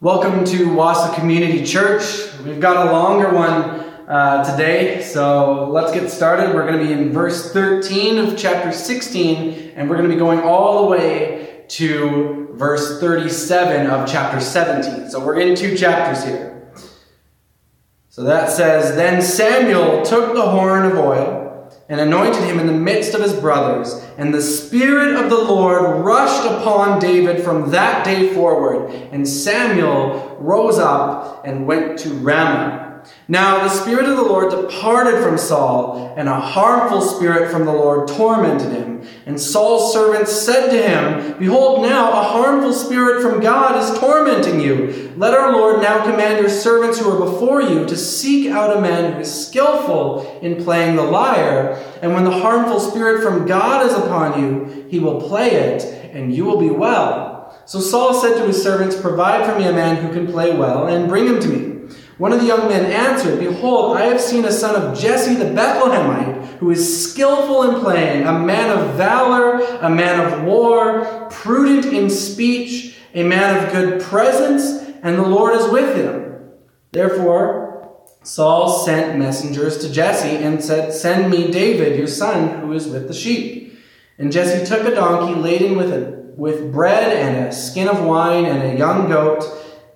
Welcome to Wassa Community Church. We've got a longer one uh, today, so let's get started. We're going to be in verse 13 of chapter 16, and we're going to be going all the way to verse 37 of chapter 17. So we're in two chapters here. So that says Then Samuel took the horn of oil and anointed him in the midst of his brothers. And the Spirit of the Lord rushed upon David from that day forward. And Samuel rose up and went to Ramah. Now the Spirit of the Lord departed from Saul, and a harmful spirit from the Lord tormented him. And Saul's servants said to him, Behold, now a harmful spirit from God is tormenting you. Let our Lord now command your servants who are before you to seek out a man who is skillful in playing the lyre. And when the harmful spirit from God is upon you, he will play it, and you will be well. So Saul said to his servants, Provide for me a man who can play well, and bring him to me. One of the young men answered, Behold, I have seen a son of Jesse the Bethlehemite, who is skillful in playing, a man of valor, a man of war, prudent in speech, a man of good presence, and the Lord is with him. Therefore, Saul sent messengers to Jesse and said, Send me David, your son, who is with the sheep. And Jesse took a donkey laden with, a, with bread and a skin of wine and a young goat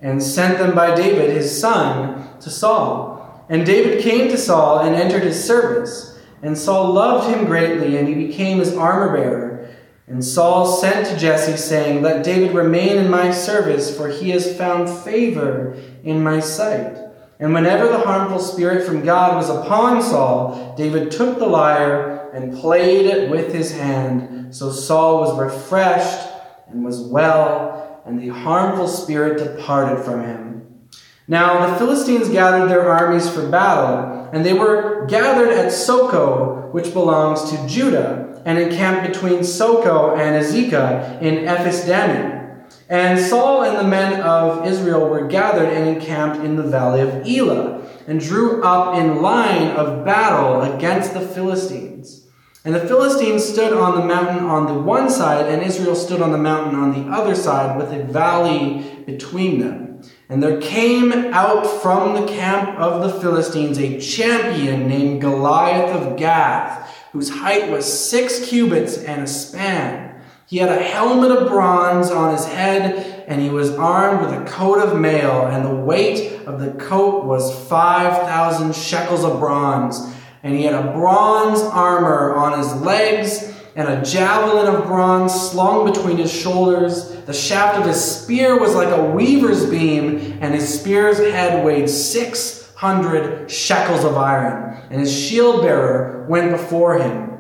and sent them by David, his son, to Saul. And David came to Saul and entered his service. And Saul loved him greatly, and he became his armor bearer. And Saul sent to Jesse, saying, Let David remain in my service, for he has found favor in my sight. And whenever the harmful spirit from God was upon Saul, David took the lyre and played it with his hand. So Saul was refreshed and was well and the harmful spirit departed from him. Now the Philistines gathered their armies for battle, and they were gathered at Socoh, which belongs to Judah, and encamped between Socoh and Azekah in Ephes Dammim. And Saul and the men of Israel were gathered and encamped in the valley of Elah, and drew up in line of battle against the Philistines. And the Philistines stood on the mountain on the one side, and Israel stood on the mountain on the other side, with a valley between them. And there came out from the camp of the Philistines a champion named Goliath of Gath, whose height was six cubits and a span. He had a helmet of bronze on his head, and he was armed with a coat of mail, and the weight of the coat was 5,000 shekels of bronze and he had a bronze armor on his legs and a javelin of bronze slung between his shoulders. The shaft of his spear was like a weaver's beam, and his spear's head weighed 600 shekels of iron. And his shield bearer went before him.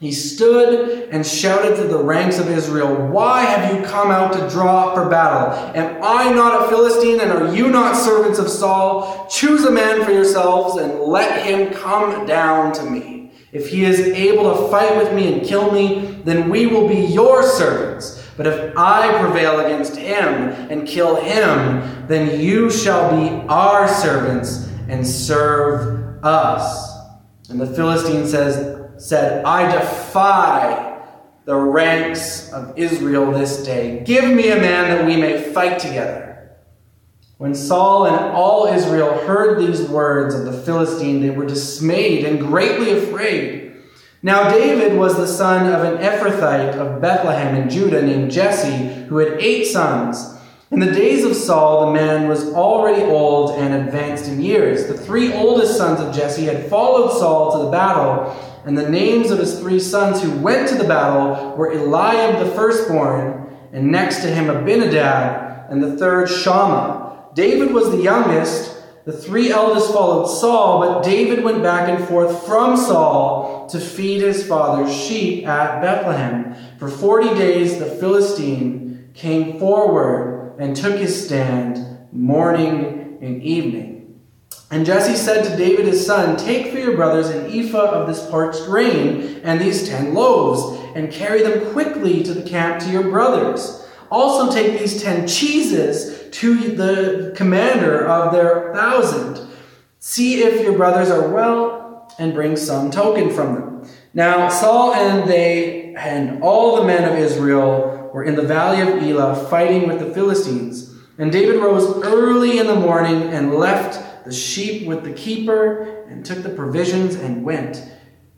He stood and shouted to the ranks of Israel, Why have you come out to draw up for battle? Am I not a Philistine, and are you not servants of Saul? Choose a man for yourselves, and let him come down to me. If he is able to fight with me and kill me, then we will be your servants. But if I prevail against him and kill him, then you shall be our servants and serve us. And the Philistine says, said, I defy the ranks of Israel this day. Give me a man that we may fight together. When Saul and all Israel heard these words of the Philistine, they were dismayed and greatly afraid. Now David was the son of an Ephrathite of Bethlehem in Judah named Jesse, who had eight sons. In the days of Saul, the man was already old and advanced in years. The three oldest sons of Jesse had followed Saul to the battle and the names of his three sons who went to the battle were Eliab the firstborn, and next to him Abinadab, and the third Shammah. David was the youngest. The three eldest followed Saul, but David went back and forth from Saul to feed his father's sheep at Bethlehem. For forty days the Philistine came forward and took his stand morning and evening. And Jesse said to David his son, Take for your brothers an ephah of this parched grain and these ten loaves, and carry them quickly to the camp to your brothers. Also take these ten cheeses to the commander of their thousand. See if your brothers are well, and bring some token from them. Now Saul and they and all the men of Israel were in the valley of Elah fighting with the Philistines. And David rose early in the morning and left the sheep with the keeper and took the provisions and went,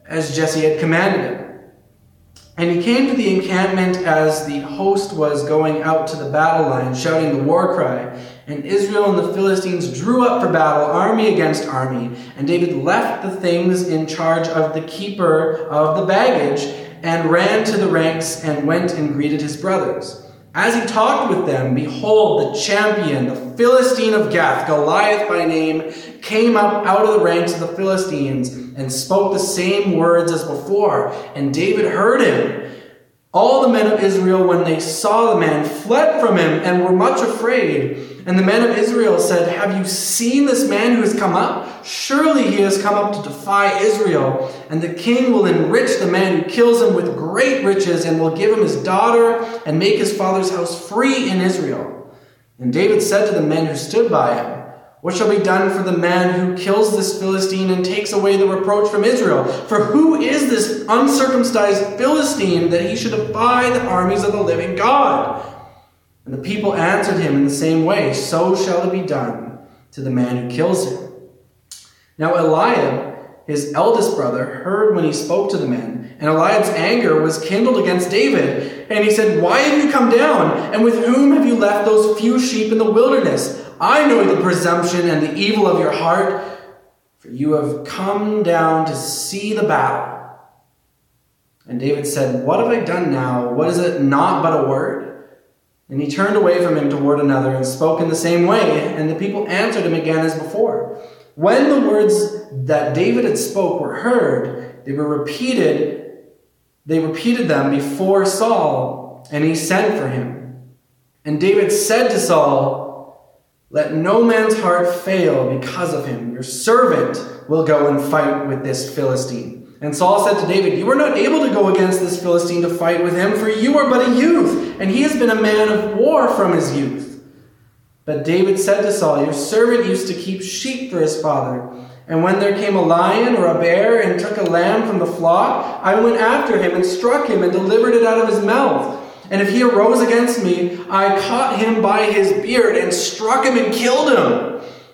as Jesse had commanded him. And he came to the encampment as the host was going out to the battle line, shouting the war cry. And Israel and the Philistines drew up for battle, army against army. And David left the things in charge of the keeper of the baggage, and ran to the ranks and went and greeted his brothers. As he talked with them, behold, the champion, the Philistine of Gath, Goliath by name, came up out of the ranks of the Philistines and spoke the same words as before. And David heard him. All the men of Israel, when they saw the man, fled from him and were much afraid. And the men of Israel said, Have you seen this man who has come up? Surely he has come up to defy Israel. And the king will enrich the man who kills him with great riches, and will give him his daughter, and make his father's house free in Israel. And David said to the men who stood by him, What shall be done for the man who kills this Philistine and takes away the reproach from Israel? For who is this uncircumcised Philistine that he should defy the armies of the living God? And the people answered him in the same way So shall it be done to the man who kills him. Now Eliab, his eldest brother, heard when he spoke to the men, and Eliab's anger was kindled against David. And he said, Why have you come down? And with whom have you left those few sheep in the wilderness? I know the presumption and the evil of your heart, for you have come down to see the battle. And David said, What have I done now? What is it not but a word? And he turned away from him toward another and spoke in the same way, and the people answered him again as before. When the words that David had spoke were heard, they were repeated, they repeated them before Saul, and he sent for him. And David said to Saul, Let no man's heart fail because of him. Your servant will go and fight with this Philistine. And Saul said to David, You are not able to go against this Philistine to fight with him, for you are but a youth, and he has been a man of war from his youth. But David said to Saul, Your servant used to keep sheep for his father. And when there came a lion or a bear and took a lamb from the flock, I went after him and struck him and delivered it out of his mouth. And if he arose against me, I caught him by his beard and struck him and killed him.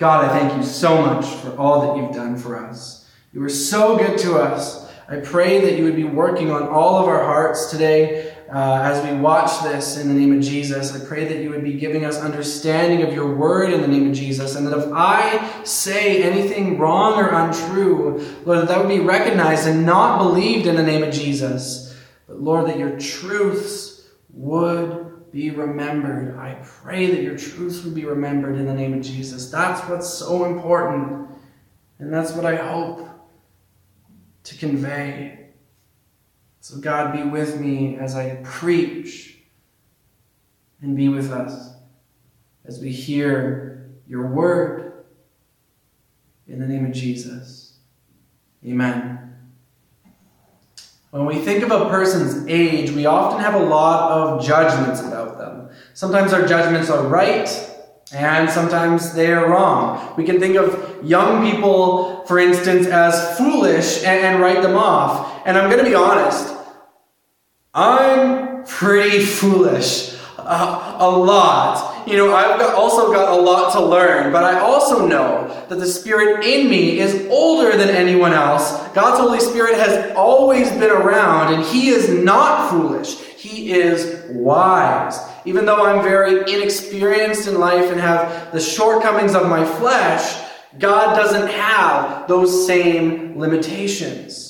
God, I thank you so much for all that you've done for us. You were so good to us. I pray that you would be working on all of our hearts today uh, as we watch this in the name of Jesus. I pray that you would be giving us understanding of your word in the name of Jesus, and that if I say anything wrong or untrue, Lord, that, that would be recognized and not believed in the name of Jesus. But Lord, that your truths would be remembered. I pray that your truths would be remembered in the name of Jesus. That's what's so important. And that's what I hope to convey. So, God, be with me as I preach and be with us as we hear your word in the name of Jesus. Amen. When we think of a person's age, we often have a lot of judgments about them. Sometimes our judgments are right, and sometimes they are wrong. We can think of young people, for instance, as foolish and, write them off. And I'm going to be honest, I'm pretty foolish. Uh, a lot you know, I've got, also got a lot to learn, but I also know that the Spirit in me is older than anyone else. God's Holy Spirit has always been around, and He is not foolish. He is wise. Even though I'm very inexperienced in life and have the shortcomings of my flesh, God doesn't have those same limitations.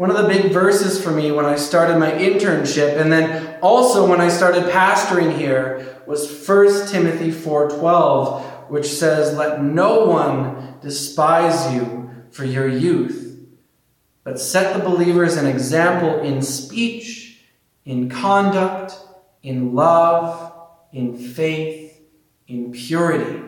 One of the big verses for me when I started my internship and then also when I started pastoring here was 1 Timothy 4:12, which says, "Let no one despise you for your youth, but set the believers an example in speech, in conduct, in love, in faith, in purity.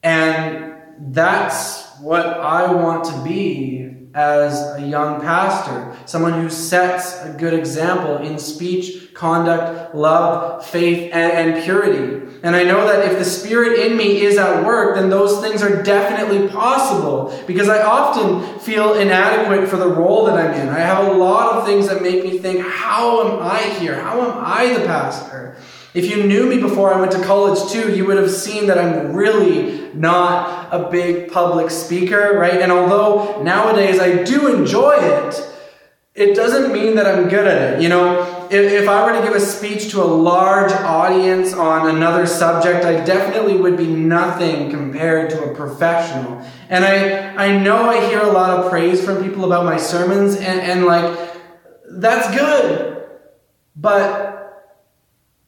And that's what I want to be as a young pastor, someone who sets a good example in speech, conduct, love, faith, and, and, purity. And I know that if the Spirit in me is at work, then those things are definitely possible because I often feel inadequate for the role that I'm in. I have a lot of things that make me think, how am I here? How am I the pastor? If you knew me before I went to college too, you would have seen that I'm really not a big public speaker, right? And although nowadays I do enjoy it, it doesn't mean that I'm good at it. You know, if, if I were to give a speech to a large audience on another subject, I definitely would be nothing compared to a professional. And I, I know I hear a lot of praise from people about my sermons, and, and like, that's good. But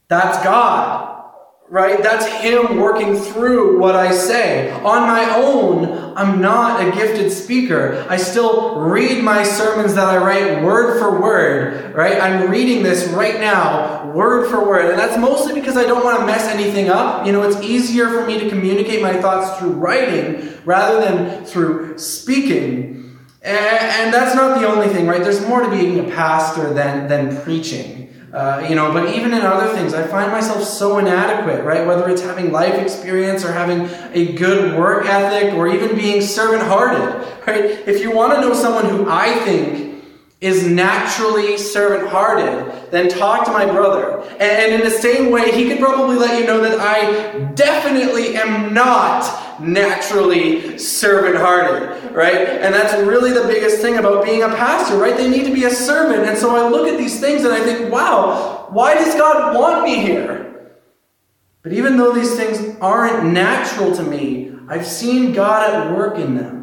that's God, right? That's Him working through what I say. On my own, I'm not a gifted speaker. I still read my sermons that I write word for word, right? I'm reading this right now, word for word. And that's mostly because I don't want to mess anything up. You know, it's easier for me to communicate my thoughts through writing rather than through speaking. And, that's not the only thing, right? There's more to being a pastor than, than preaching. Uh, you know, but even in other things, I find myself so inadequate, right? Whether it's having life experience or having a good work ethic or even being servant hearted, right? If you want to know someone who I think is naturally servant hearted, then talk to my brother. And in the same way, he could probably let you know that I definitely am not naturally servant hearted, right? And that's really the biggest thing about being a pastor, right? They need to be a servant. And so I look at these things and I think, wow, why does God want me here? But even though these things aren't natural to me, I've seen God at work in them.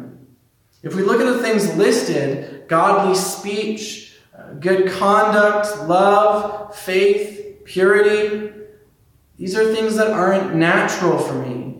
If we look at the things listed, godly speech, uh, good conduct, love, faith, purity, these are things that aren't natural for me.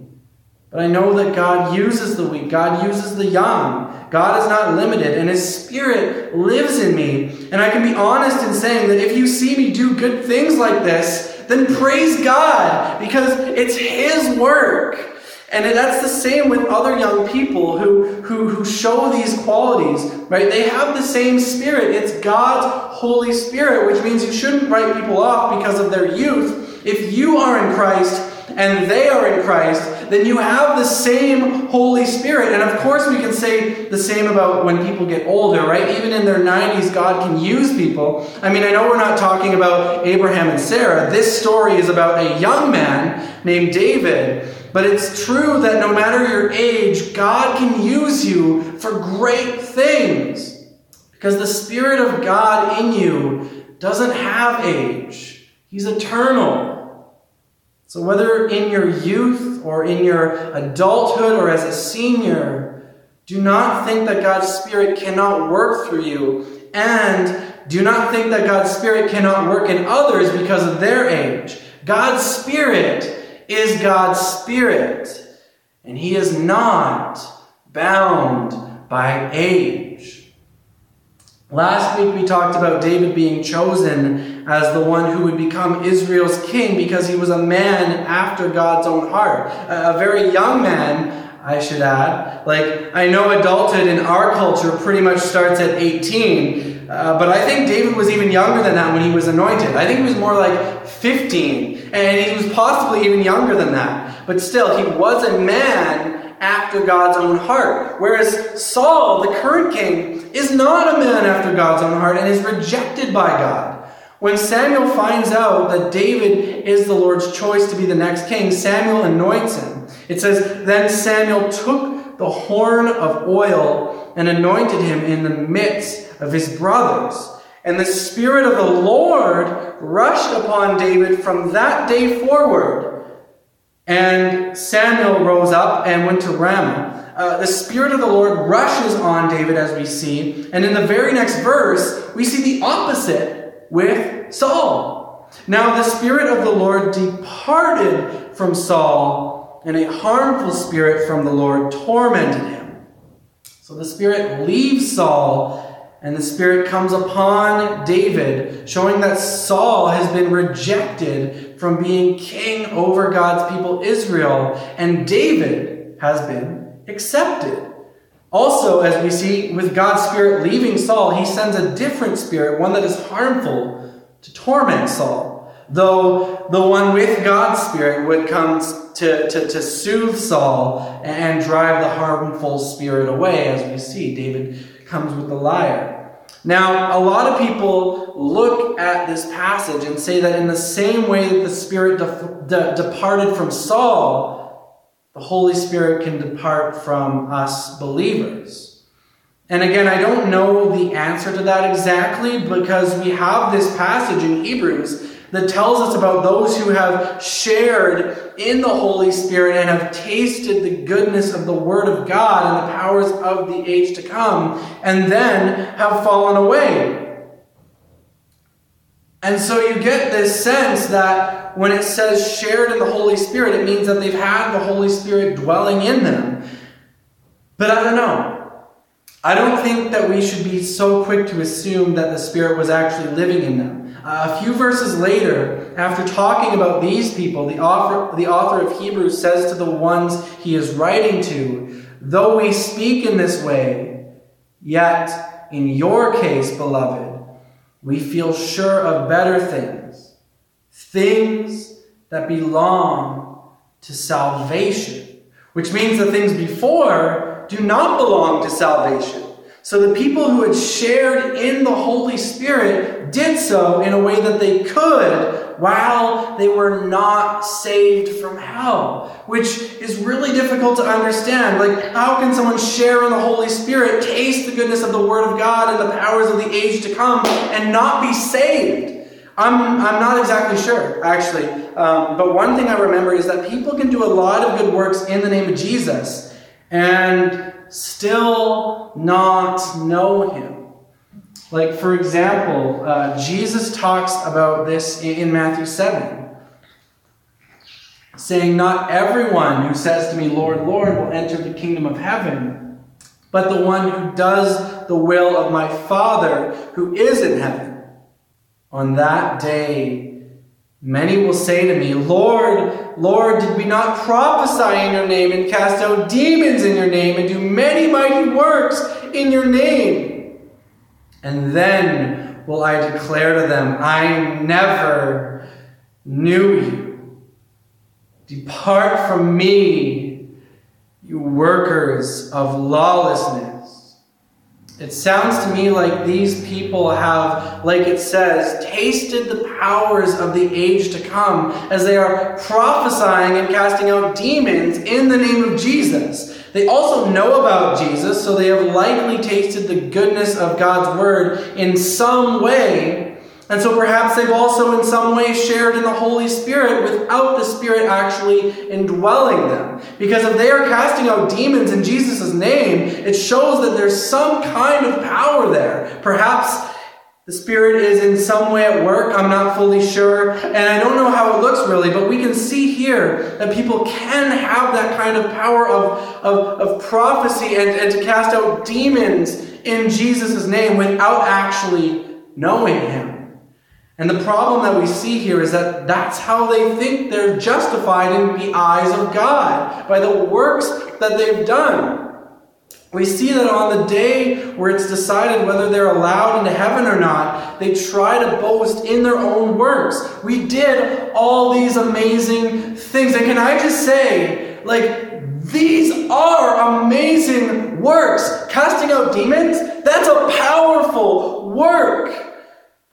But I know that God uses the weak, God uses the young. God is not limited, and His Spirit lives in me. And I can be honest in saying that if you see me do good things like this, then praise God, because it's His work. And that's the same with other young people who, who, who show these qualities, right? They have the same spirit. It's God's Holy Spirit, which means you shouldn't write people off because of their youth. If you are in Christ, and they are in Christ, then you have the same Holy Spirit. And of course, we can say the same about when people get older, right? Even in their 90s, God can use people. I mean, I know we're not talking about Abraham and Sarah. This story is about a young man named David. But it's true that no matter your age, God can use you for great things. Because the Spirit of God in you doesn't have age, He's eternal. So, whether in your youth or in your adulthood or as a senior, do not think that God's Spirit cannot work through you. And do not think that God's Spirit cannot work in others because of their age. God's Spirit is God's Spirit. And He is not bound by age. Last week we talked about David being chosen as the one who would become Israel's king because he was a man after God's own heart. A, very young man, I should add. Like, I know adulthood in our culture pretty much starts at 18, uh, but I think David was even younger than that when he was anointed. I think he was more like 15, and he was possibly even younger than that. But still, he was a man after God's own heart. Whereas Saul, the current king, is not a man after God's own heart and is rejected by God. When Samuel finds out that David is the Lord's choice to be the next king, Samuel anoints him. It says, Then Samuel took the horn of oil and anointed him in the midst of his brothers. And the Spirit of the Lord rushed upon David from that day forward. And Samuel rose up and went to Ramah. Uh, the Spirit of the Lord rushes on David, as we see. And in the very next verse, we see the opposite with Saul. Now the Spirit of the Lord departed from Saul, and a harmful spirit from the Lord tormented him. So the Spirit leaves Saul, and the Spirit comes upon David, showing that Saul has been rejected from being king over God's people Israel, and David has been accepted. Also, as we see with God's Spirit leaving Saul, he sends a different spirit, one that is harmful, to torment Saul. Though the one with God's Spirit would come to, to, to soothe Saul and drive the harmful spirit away, as we see. David comes with the lyre. Now, a lot of people look at this passage and say that in the same way that the Spirit de- de- departed from Saul, the Holy Spirit can depart from us believers. And again, I don't know the answer to that exactly because we have this passage in Hebrews that tells us about those who have shared in the Holy Spirit and have tasted the goodness of the Word of God and the powers of the age to come, and then have fallen away. And so you get this sense that when it says shared in the Holy Spirit, it means that they've had the Holy Spirit dwelling in them. But I don't know. I don't think that we should be so quick to assume that the Spirit was actually living in them. A few verses later, after talking about these people, the author, the author of Hebrews says to the ones he is writing to, Though we speak in this way, yet in your case, beloved, we feel sure of better things, things that belong to salvation, which means the things before do not belong to salvation. So the people who had shared in the Holy Spirit did so in a way that they could while they were not saved from hell, which is really difficult to understand. Like, how can someone share in the Holy Spirit, taste the goodness of the Word of God and the powers of the age to come, and not be saved? I'm, I'm not exactly sure, actually. Um, but one thing I remember is that people can do a lot of good works in the name of Jesus. And still not know him. Like, for example, uh, Jesus talks about this in Matthew 7, saying, Not everyone who says to me, Lord, Lord, will enter the kingdom of heaven, but the one who does the will of my Father who is in heaven. On that day, Many will say to me, Lord, Lord, did we not prophesy in your name and cast out demons in your name and do many mighty works in your name? And then will I declare to them, I never knew you. Depart from me, you workers of lawlessness. It sounds to me like these people have, like it says, tasted the powers of the age to come as they are prophesying and casting out demons in the name of Jesus. They also know about Jesus, so they have likely tasted the goodness of God's word in some way and so perhaps they've also in some way shared in the Holy Spirit without the Spirit actually indwelling them. Because if they are casting out demons in Jesus' name, it shows that there's some kind of power there. Perhaps the Spirit is in some way at work. I'm not fully sure. And I don't know how it looks really, but we can see here that people can have that kind of power of, of, of prophecy and, and to cast out demons in Jesus' name without actually knowing Him. And the problem that we see here is that that's how they think they're justified in the eyes of God, by the works that they've done. We see that on the day where it's decided whether they're allowed into heaven or not, they try to boast in their own works. We did all these amazing things. And can I just say, like, these are amazing works. Casting out demons, that's a powerful work.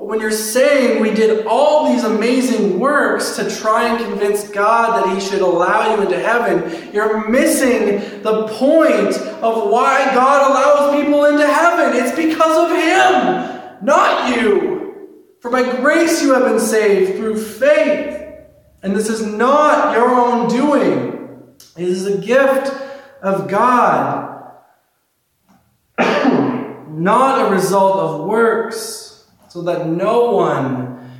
But when you're saying we did all these amazing works to try and convince God that He should allow you into heaven, you're missing the point of why God allows people into heaven. It's because of Him, not you. For by grace you have been saved through faith. And this is not your own doing, it is a gift of God, not a result of works so that no one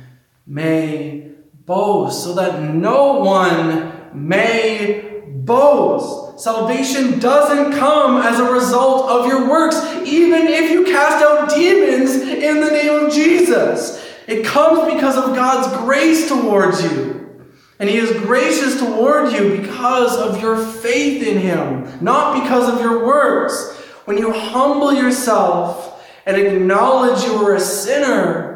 may boast, so that no one may boast. Salvation doesn't come as a result of your works, even if you cast out demons in the name of Jesus. It comes because of God's grace towards you. And he is gracious toward you because of your faith in him, not because of your works. When you humble yourself and acknowledge you were a sinner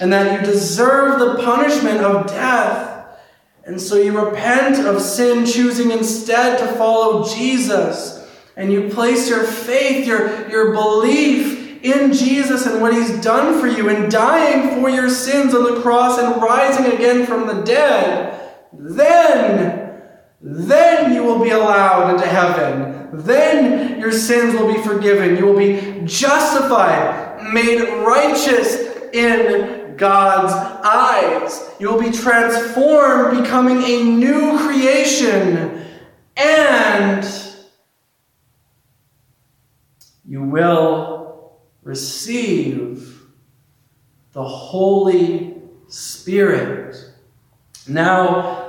and that you deserve the punishment of death, and so you repent of sin, choosing instead to follow Jesus, and you place your faith, your, your belief in Jesus and what he's done for you and dying for your sins on the cross and rising again from the dead, then, then you will be allowed into heaven. Then your sins will be forgiven. You will be justified, made righteous in God's eyes. You will be transformed, becoming a new creation. And you will receive the Holy Spirit. Now,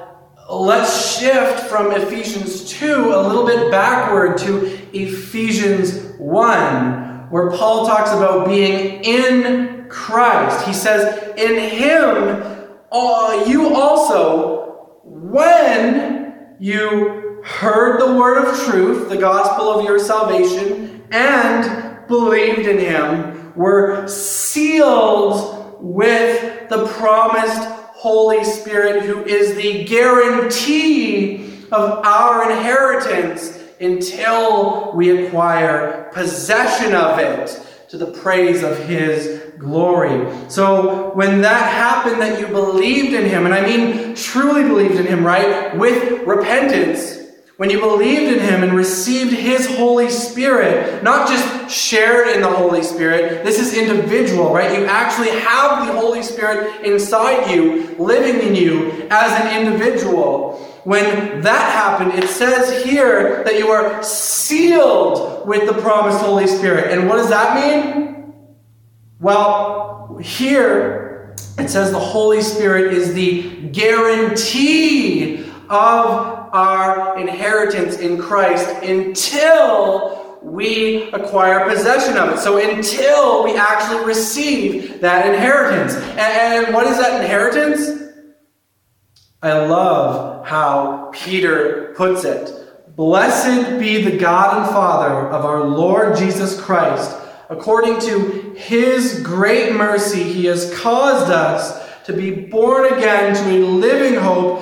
let's shift from Ephesians 2 a little bit backward to Ephesians 1, where Paul talks about being in Christ. He says, In Him, uh, you also, when you heard the word of truth, the gospel of your salvation, and believed in him were sealed with the promised Holy Spirit, who is the guarantee of our inheritance until we acquire possession of it to the praise of his glory. So when that happened, that you believed in him, and I mean truly believed in him, right? With repentance, when you believed in him and received his Holy Spirit, not just shared in the Holy Spirit, this is individual, right? You actually have the Holy Spirit inside you, living in you as an individual. When that happened, it says here that you are sealed with the promised Holy Spirit. And what does that mean? Well, here it says the Holy Spirit is the guarantee of our inheritance in Christ until we acquire possession of it. So until we actually receive that inheritance. And, what is that inheritance? I love how Peter puts it. Blessed be the God and Father of our Lord Jesus Christ. According to his great mercy, he has caused us to be born again to a living hope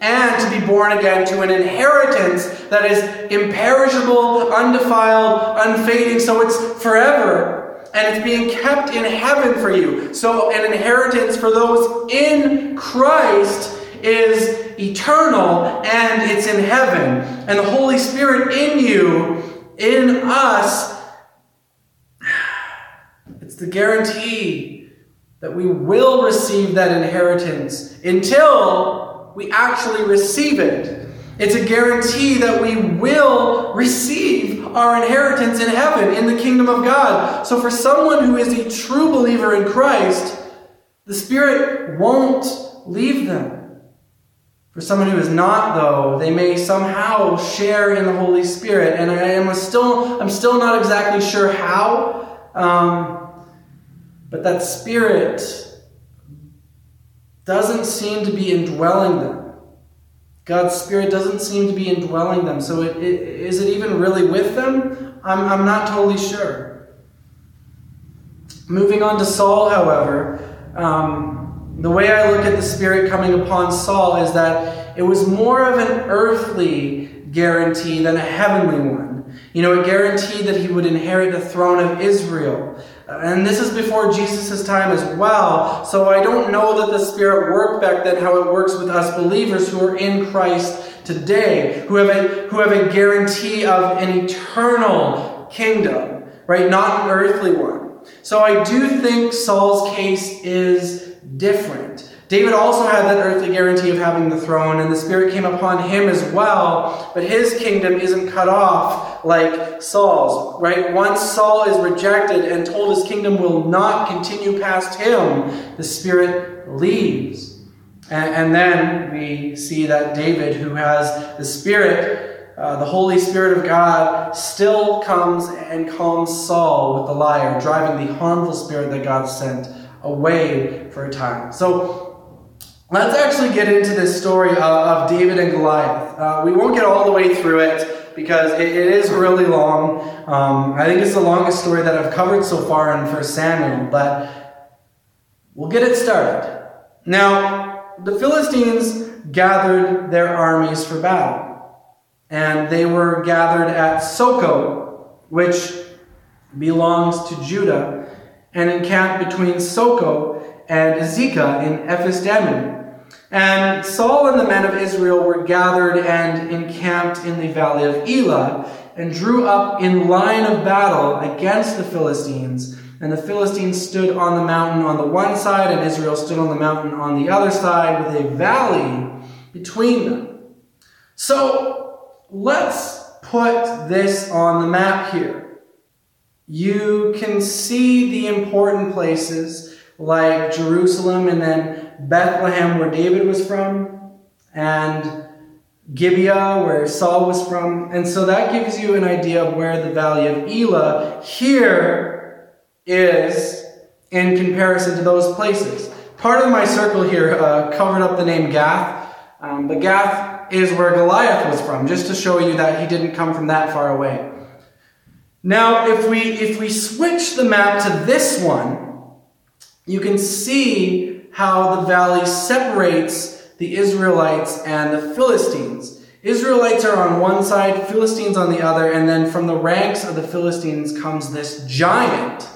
and to be born again to an inheritance that is imperishable, undefiled, unfading. So it's forever. And it's being kept in heaven for you. So an inheritance for those in Christ is eternal and it's in heaven. And the Holy Spirit in you, in us, it's the guarantee that we will receive that inheritance until we actually receive it. It's a guarantee that we will receive our inheritance in heaven, in the kingdom of God. So, for someone who is a true believer in Christ, the Spirit won't leave them. For someone who is not, though, they may somehow share in the Holy Spirit, and I am still, I'm still not exactly sure how. Um, but that Spirit doesn't seem to be indwelling them. God's Spirit doesn't seem to be indwelling them. So, it, it, is it even really with them? I'm, I'm not totally sure. Moving on to Saul, however, um, the way I look at the Spirit coming upon Saul is that it was more of an earthly guarantee than a heavenly one. You know, a guarantee that he would inherit the throne of Israel. And this is before Jesus' time as well. So I don't know that the Spirit worked back then how it works with us believers who are in Christ today, who have a, who have a guarantee of an eternal kingdom, right? Not an earthly one. So I do think Saul's case is different. David also had that earthly guarantee of having the throne, and the Spirit came upon him as well, but his kingdom isn't cut off like Saul's, right? Once Saul is rejected and told his kingdom will not continue past him, the Spirit leaves. And, then we see that David, who has the Spirit, uh, the Holy Spirit of God, still comes and calms Saul with the lyre, driving the harmful spirit that God sent away for a time. So, Let's actually get into this story of, of David and Goliath. Uh, we won't get all the way through it because it, it is really long. Um, I think it's the longest story that I've covered so far in 1 Samuel, but we'll get it started. Now, the Philistines gathered their armies for battle, and they were gathered at Socoh, which belongs to Judah, and encamped between Socoh and Azekah in Ephes Dammim. And Saul and the men of Israel were gathered and encamped in the valley of Elah, and drew up in line of battle against the Philistines. And the Philistines stood on the mountain on the one side, and Israel stood on the mountain on the other side, with a valley between them. So let's put this on the map here. You can see the important places like Jerusalem and then Bethlehem, where David was from, and Gibeah, where Saul was from. And so that gives you an idea of where the valley of Elah here is in comparison to those places. Part of my circle here uh, covered up the name Gath, um, but Gath is where Goliath was from, just to show you that he didn't come from that far away. Now, if we if we switch the map to this one, you can see how the valley separates the Israelites and the Philistines. Israelites are on one side, Philistines on the other, and then from the ranks of the Philistines comes this giant.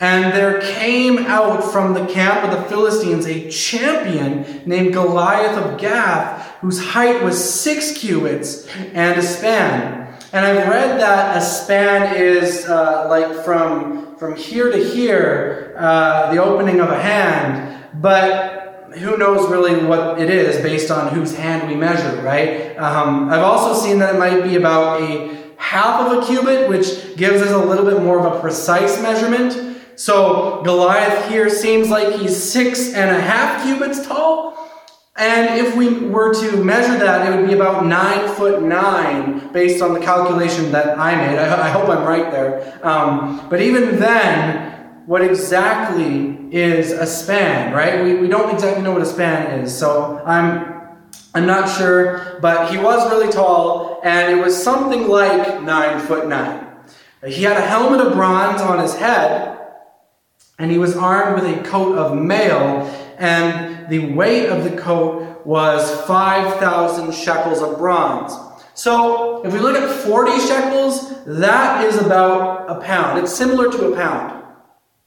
And there came out from the camp of the Philistines a champion named Goliath of Gath, whose height was six cubits and a span. And I've read that a span is uh, like from, from here to here, uh, the opening of a hand, but who knows really what it is based on whose hand we measure, right? Um, I've also seen that it might be about a half of a cubit, which gives us a little bit more of a precise measurement. So Goliath here seems like he's six and a half cubits tall. And if we were to measure that, it would be about nine foot nine based on the calculation that I made. I, I hope I'm right there. Um, but even then, what exactly is a span, right? We, we don't exactly know what a span is. So I'm, I'm not sure, but he was really tall, and it was something like nine foot nine. He had a helmet of bronze on his head, and he was armed with a coat of mail, and the weight of the coat was 5,000 shekels of bronze. So, if we look at 40 shekels, that is about a pound. It's similar to a pound.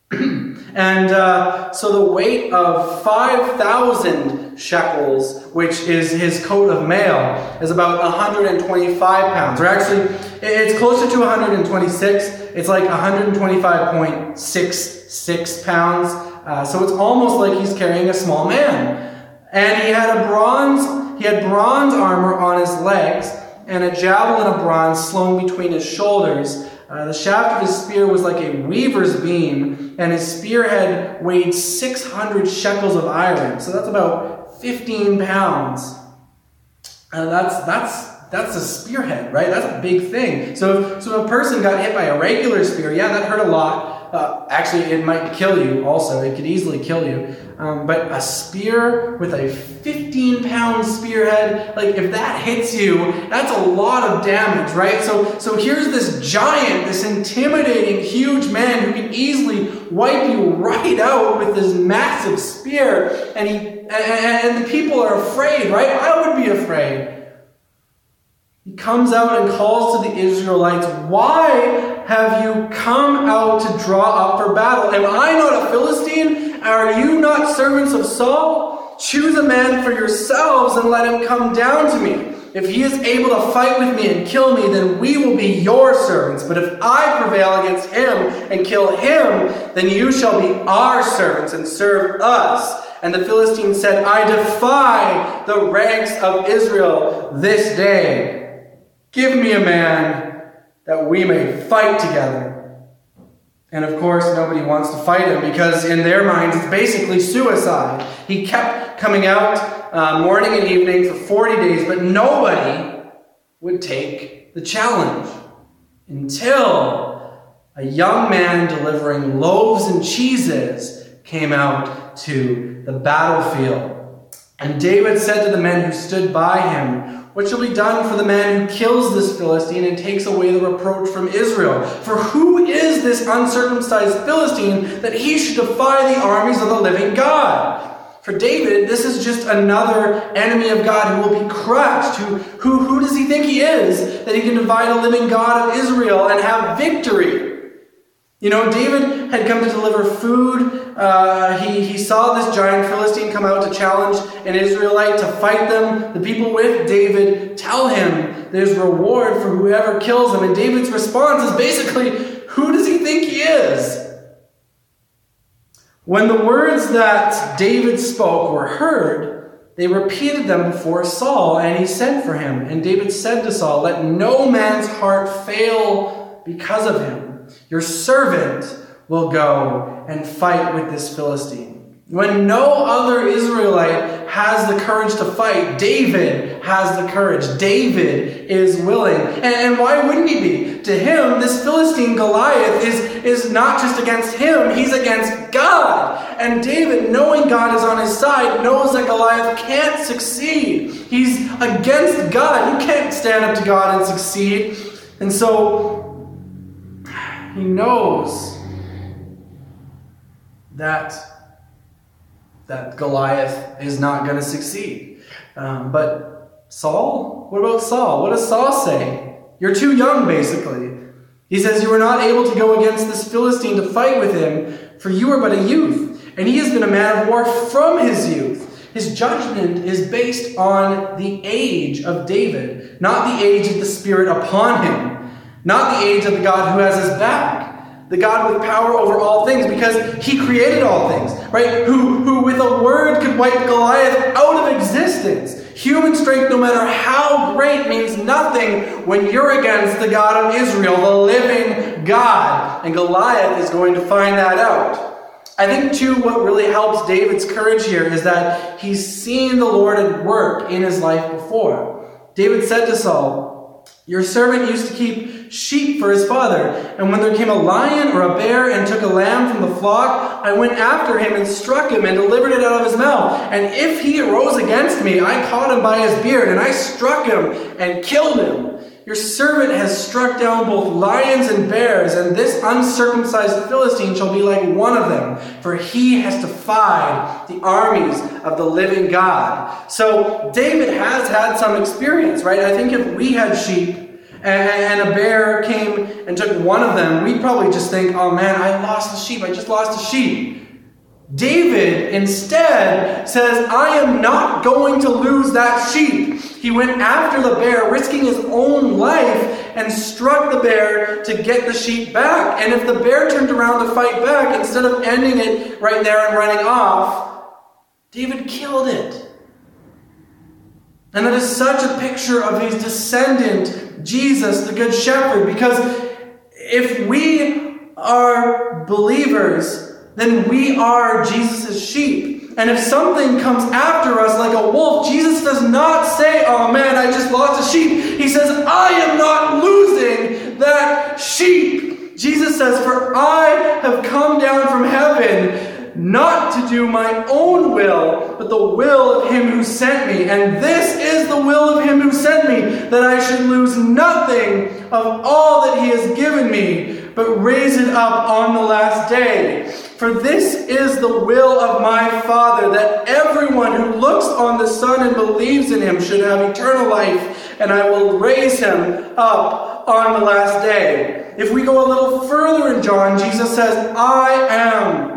and uh, so the weight of 5,000 shekels, which is his coat of mail, is about 125 pounds. Or actually, it's closer to 126. It's like 125.66 pounds. Uh, so it's almost like he's carrying a small man. And he had a bronze, he had bronze armor on his legs and a javelin of bronze slung between his shoulders. Uh, the shaft of his spear was like a weaver's beam, and his spearhead weighed 600 shekels of iron. So that's about 15 pounds. And that's that's that's a spearhead, right? That's a big thing. So, so if a person got hit by a regular spear, yeah, that hurt a lot. Uh, actually, it might kill you also. It could easily kill you. Um, but a spear with a 15 pound spearhead, like if that hits you, that's a lot of damage, right? So, so here's this giant, this intimidating, huge man who can easily wipe you right out with this massive spear. And, he, and, and the people are afraid, right? I would be afraid. He comes out and calls to the Israelites, Why have you come out to draw up for battle? Am I not a Philistine? Are you not servants of Saul? Choose a man for yourselves and let him come down to me. If he is able to fight with me and kill me, then we will be your servants. But if I prevail against him and kill him, then you shall be our servants and serve us. And the Philistine said, I defy the ranks of Israel this day. Give me a man that we may fight together. And of course, nobody wants to fight him because, in their minds, it's basically suicide. He kept coming out uh, morning and evening for 40 days, but nobody would take the challenge until a young man delivering loaves and cheeses came out to the battlefield. And David said to the men who stood by him, what shall be done for the man who kills this Philistine and takes away the reproach from Israel? For who is this uncircumcised Philistine that he should defy the armies of the living God? For David, this is just another enemy of God who will be crushed. Who, who, who does he think he is that he can defy the living God of Israel and have victory? You know, David had come to deliver food. Uh, he, he saw this giant Philistine come out to challenge an Israelite to fight them. The people with David tell him there's reward for whoever kills him. And David's response is basically, Who does he think he is? When the words that David spoke were heard, they repeated them before Saul, and he sent for him. And David said to Saul, Let no man's heart fail because of him. Your servant will go and fight with this Philistine. When no other Israelite has the courage to fight, David has the courage. David is willing. And, and, why wouldn't he be? To him, this Philistine Goliath is, is not just against him, he's against God. And David, knowing God is on his side, knows that Goliath can't succeed. He's against God. You can't stand up to God and succeed. And so he knows that, that Goliath is not going to succeed. Um, but Saul? What about Saul? What does Saul say? You're too young, basically. He says, You are not able to go against this Philistine to fight with him, for you are but a youth, and he has been a man of war from his youth. His judgment is based on the age of David, not the age of the Spirit upon him. Not the age of the God who has his back, the God with power over all things, because he created all things, right? Who, who with a word could wipe Goliath out of existence. Human strength, no matter how great, means nothing when you're against the God of Israel, the living God. And Goliath is going to find that out. I think, too, what really helps David's courage here is that he's seen the Lord at work in his life before. David said to Saul, Your servant used to keep sheep for his father. And when there came a lion or a bear and took a lamb from the flock, I went after him and struck him and delivered it out of his mouth. And if he arose against me, I caught him by his beard and I struck him and killed him. Your servant has struck down both lions and bears, and this uncircumcised Philistine shall be like one of them, for he has defied the armies of the living God. So David has had some experience, right? I think if we had sheep, and, a bear came and took one of them, we'd probably just think, oh man, I lost the sheep. I just lost a sheep. David instead says, I am not going to lose that sheep. He went after the bear, risking his own life, and struck the bear to get the sheep back. And if the bear turned around to fight back, instead of ending it right there and running off, David killed it. And that is such a picture of his descendant Jesus, the Good Shepherd. Because if we are believers, then we are Jesus' sheep. And if something comes after us like a wolf, Jesus does not say, Oh man, I just lost a sheep. He says, I am not losing that sheep. Jesus says, For I have come down from heaven not to do my own will, but the will of him who sent me. And this is the will of him who sent me, that I should lose nothing of all that he has given me, but raise it up on the last day. For this is the will of my Father, that everyone who looks on the Son and believes in him should have eternal life, and I will raise him up on the last day. If we go a little further in John, Jesus says, I am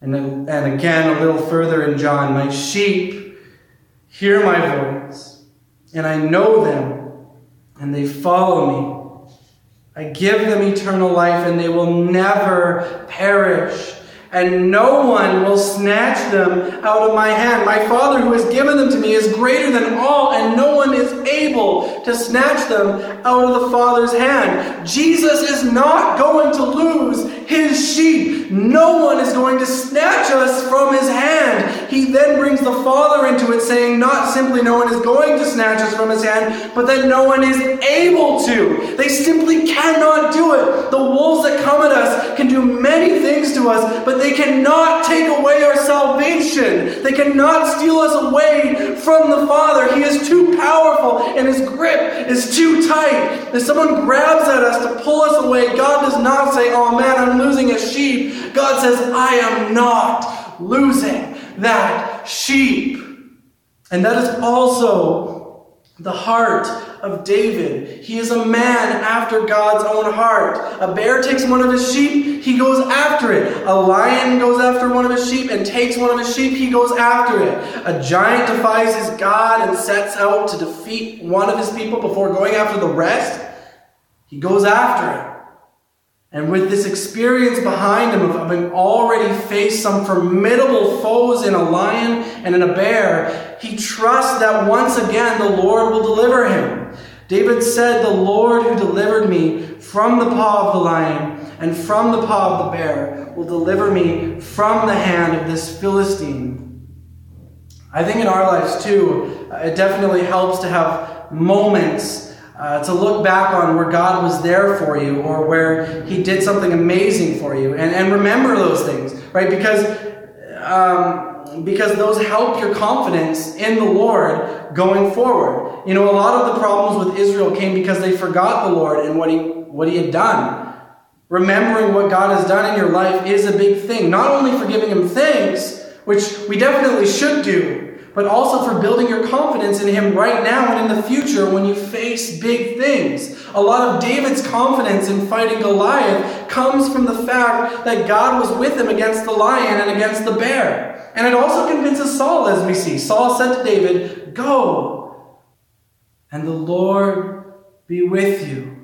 And, then, and again, a little further in John, my sheep hear my voice, and I know them, and they follow me. I give them eternal life, and they will never perish and no one will snatch them out of my hand. My Father who has given them to me is greater than all, and no one is able to snatch them out of the Father's hand. Jesus is not going to lose his sheep. No one is going to snatch us from his hand. He then brings the Father into it, saying, Not simply no one is going to snatch us from his hand, but that no one is able to. They simply cannot do it. The wolves that come at us can do many things to us, but they cannot take away our salvation. They cannot steal us away from the Father. He is too powerful, and his grip is too tight. If someone grabs at us to pull us away, God does not say, Oh man, I'm losing a sheep. God says, I am not losing that sheep. And that is also the heart of David. He is a man after God's own heart. A bear takes one of his sheep, he goes after it. A lion goes after one of his sheep and takes one of his sheep, he goes after it. A giant defies his God and sets out to defeat one of his people before going after the rest. He goes after it. And with this experience behind him of having already faced some formidable foes in a lion and in a bear, he trusts that once again the Lord will deliver him. David said, The Lord who delivered me from the paw of the lion and from the paw of the bear will deliver me from the hand of this Philistine. I think in our lives too, uh, it definitely helps to have moments uh, to look back on where God was there for you or where He did something amazing for you and, and remember those things, right? Because, um, because those help your confidence in the Lord going forward. You know, a lot of the problems with Israel came because they forgot the Lord and what He, what he had done. Remembering what God has done in your life is a big thing. Not only for giving Him thanks, which we definitely should do, but also for building your confidence in Him right now and in the future when you face big things. A lot of David's confidence in fighting Goliath comes from the fact that God was with him against the lion and against the bear. And it also convinces Saul, as we see. Saul said to David, Go, and the Lord be with you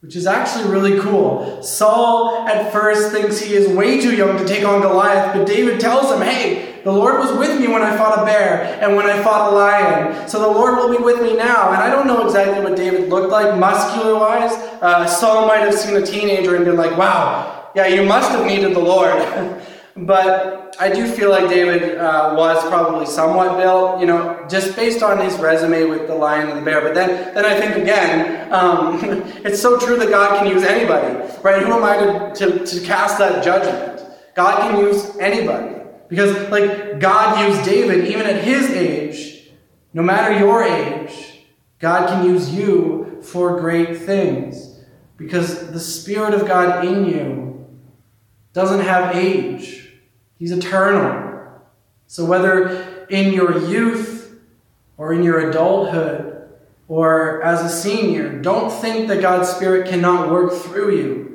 which is actually really cool. Saul at first thinks he is way too young to take on Goliath, but David tells him, hey, the Lord was with me when I fought a bear and when I fought a lion, so the Lord will be with me now. And I don't know exactly what David looked like muscular wise. Uh, Saul might have seen a teenager and been like, wow, yeah, you must have needed the Lord. But I do feel like David uh, was probably somewhat built, you know, just based on his resume with the lion and the bear. But then, then I think again, um, it's so true that God can use anybody, right? Who am I to, to, to cast that judgment? God can use anybody. Because, like, God used David even at his age, no matter your age, God can use you for great things. Because the Spirit of God in you doesn't have age. He's eternal. So whether in your youth or in your adulthood or as a senior, don't think that God's Spirit cannot work through you.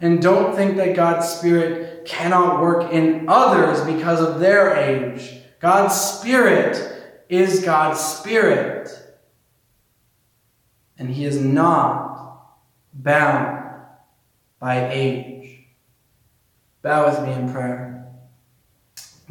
And don't think that God's Spirit cannot work in others because of their age. God's Spirit is God's Spirit. And He is not bound by age. Bow with me in prayer.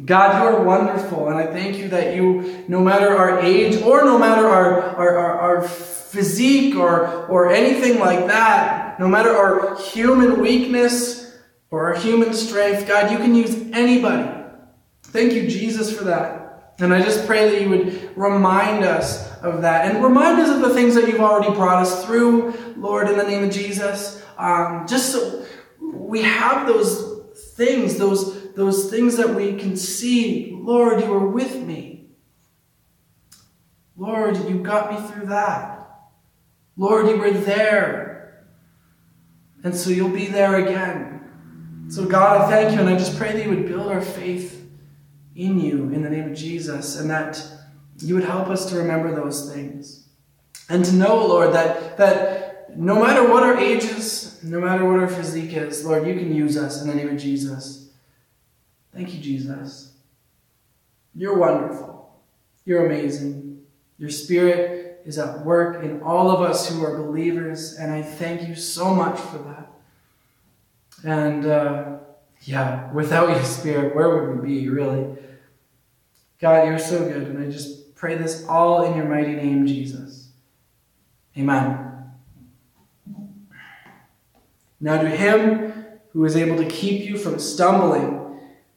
God, you are wonderful, and I thank you that you, no matter our age or no matter our, our, our, our, physique or, or anything like that, no matter our human weakness or our human strength, God, you can use anybody. Thank you, Jesus, for that. And I just pray that you would remind us of that and remind us of the things that you've already brought us through, Lord, in the name of Jesus. Um, just so we have those things, those those things that we can see. Lord, you are with me. Lord, you got me through that. Lord, you were there. And so you'll be there again. So, God, I thank you, and I just pray that you would build our faith in you in the name of Jesus, and that you would help us to remember those things. And to know, Lord, that, that no matter what our ages, no matter what our physique is, Lord, you can use us in the name of Jesus. Thank you, Jesus. You're wonderful. You're amazing. Your spirit is at work in all of us who are believers, and I thank you so much for that. And uh, yeah, without your spirit, where would we be, really? God, you're so good, and I just pray this all in your mighty name, Jesus. Amen. Now, to him who is able to keep you from stumbling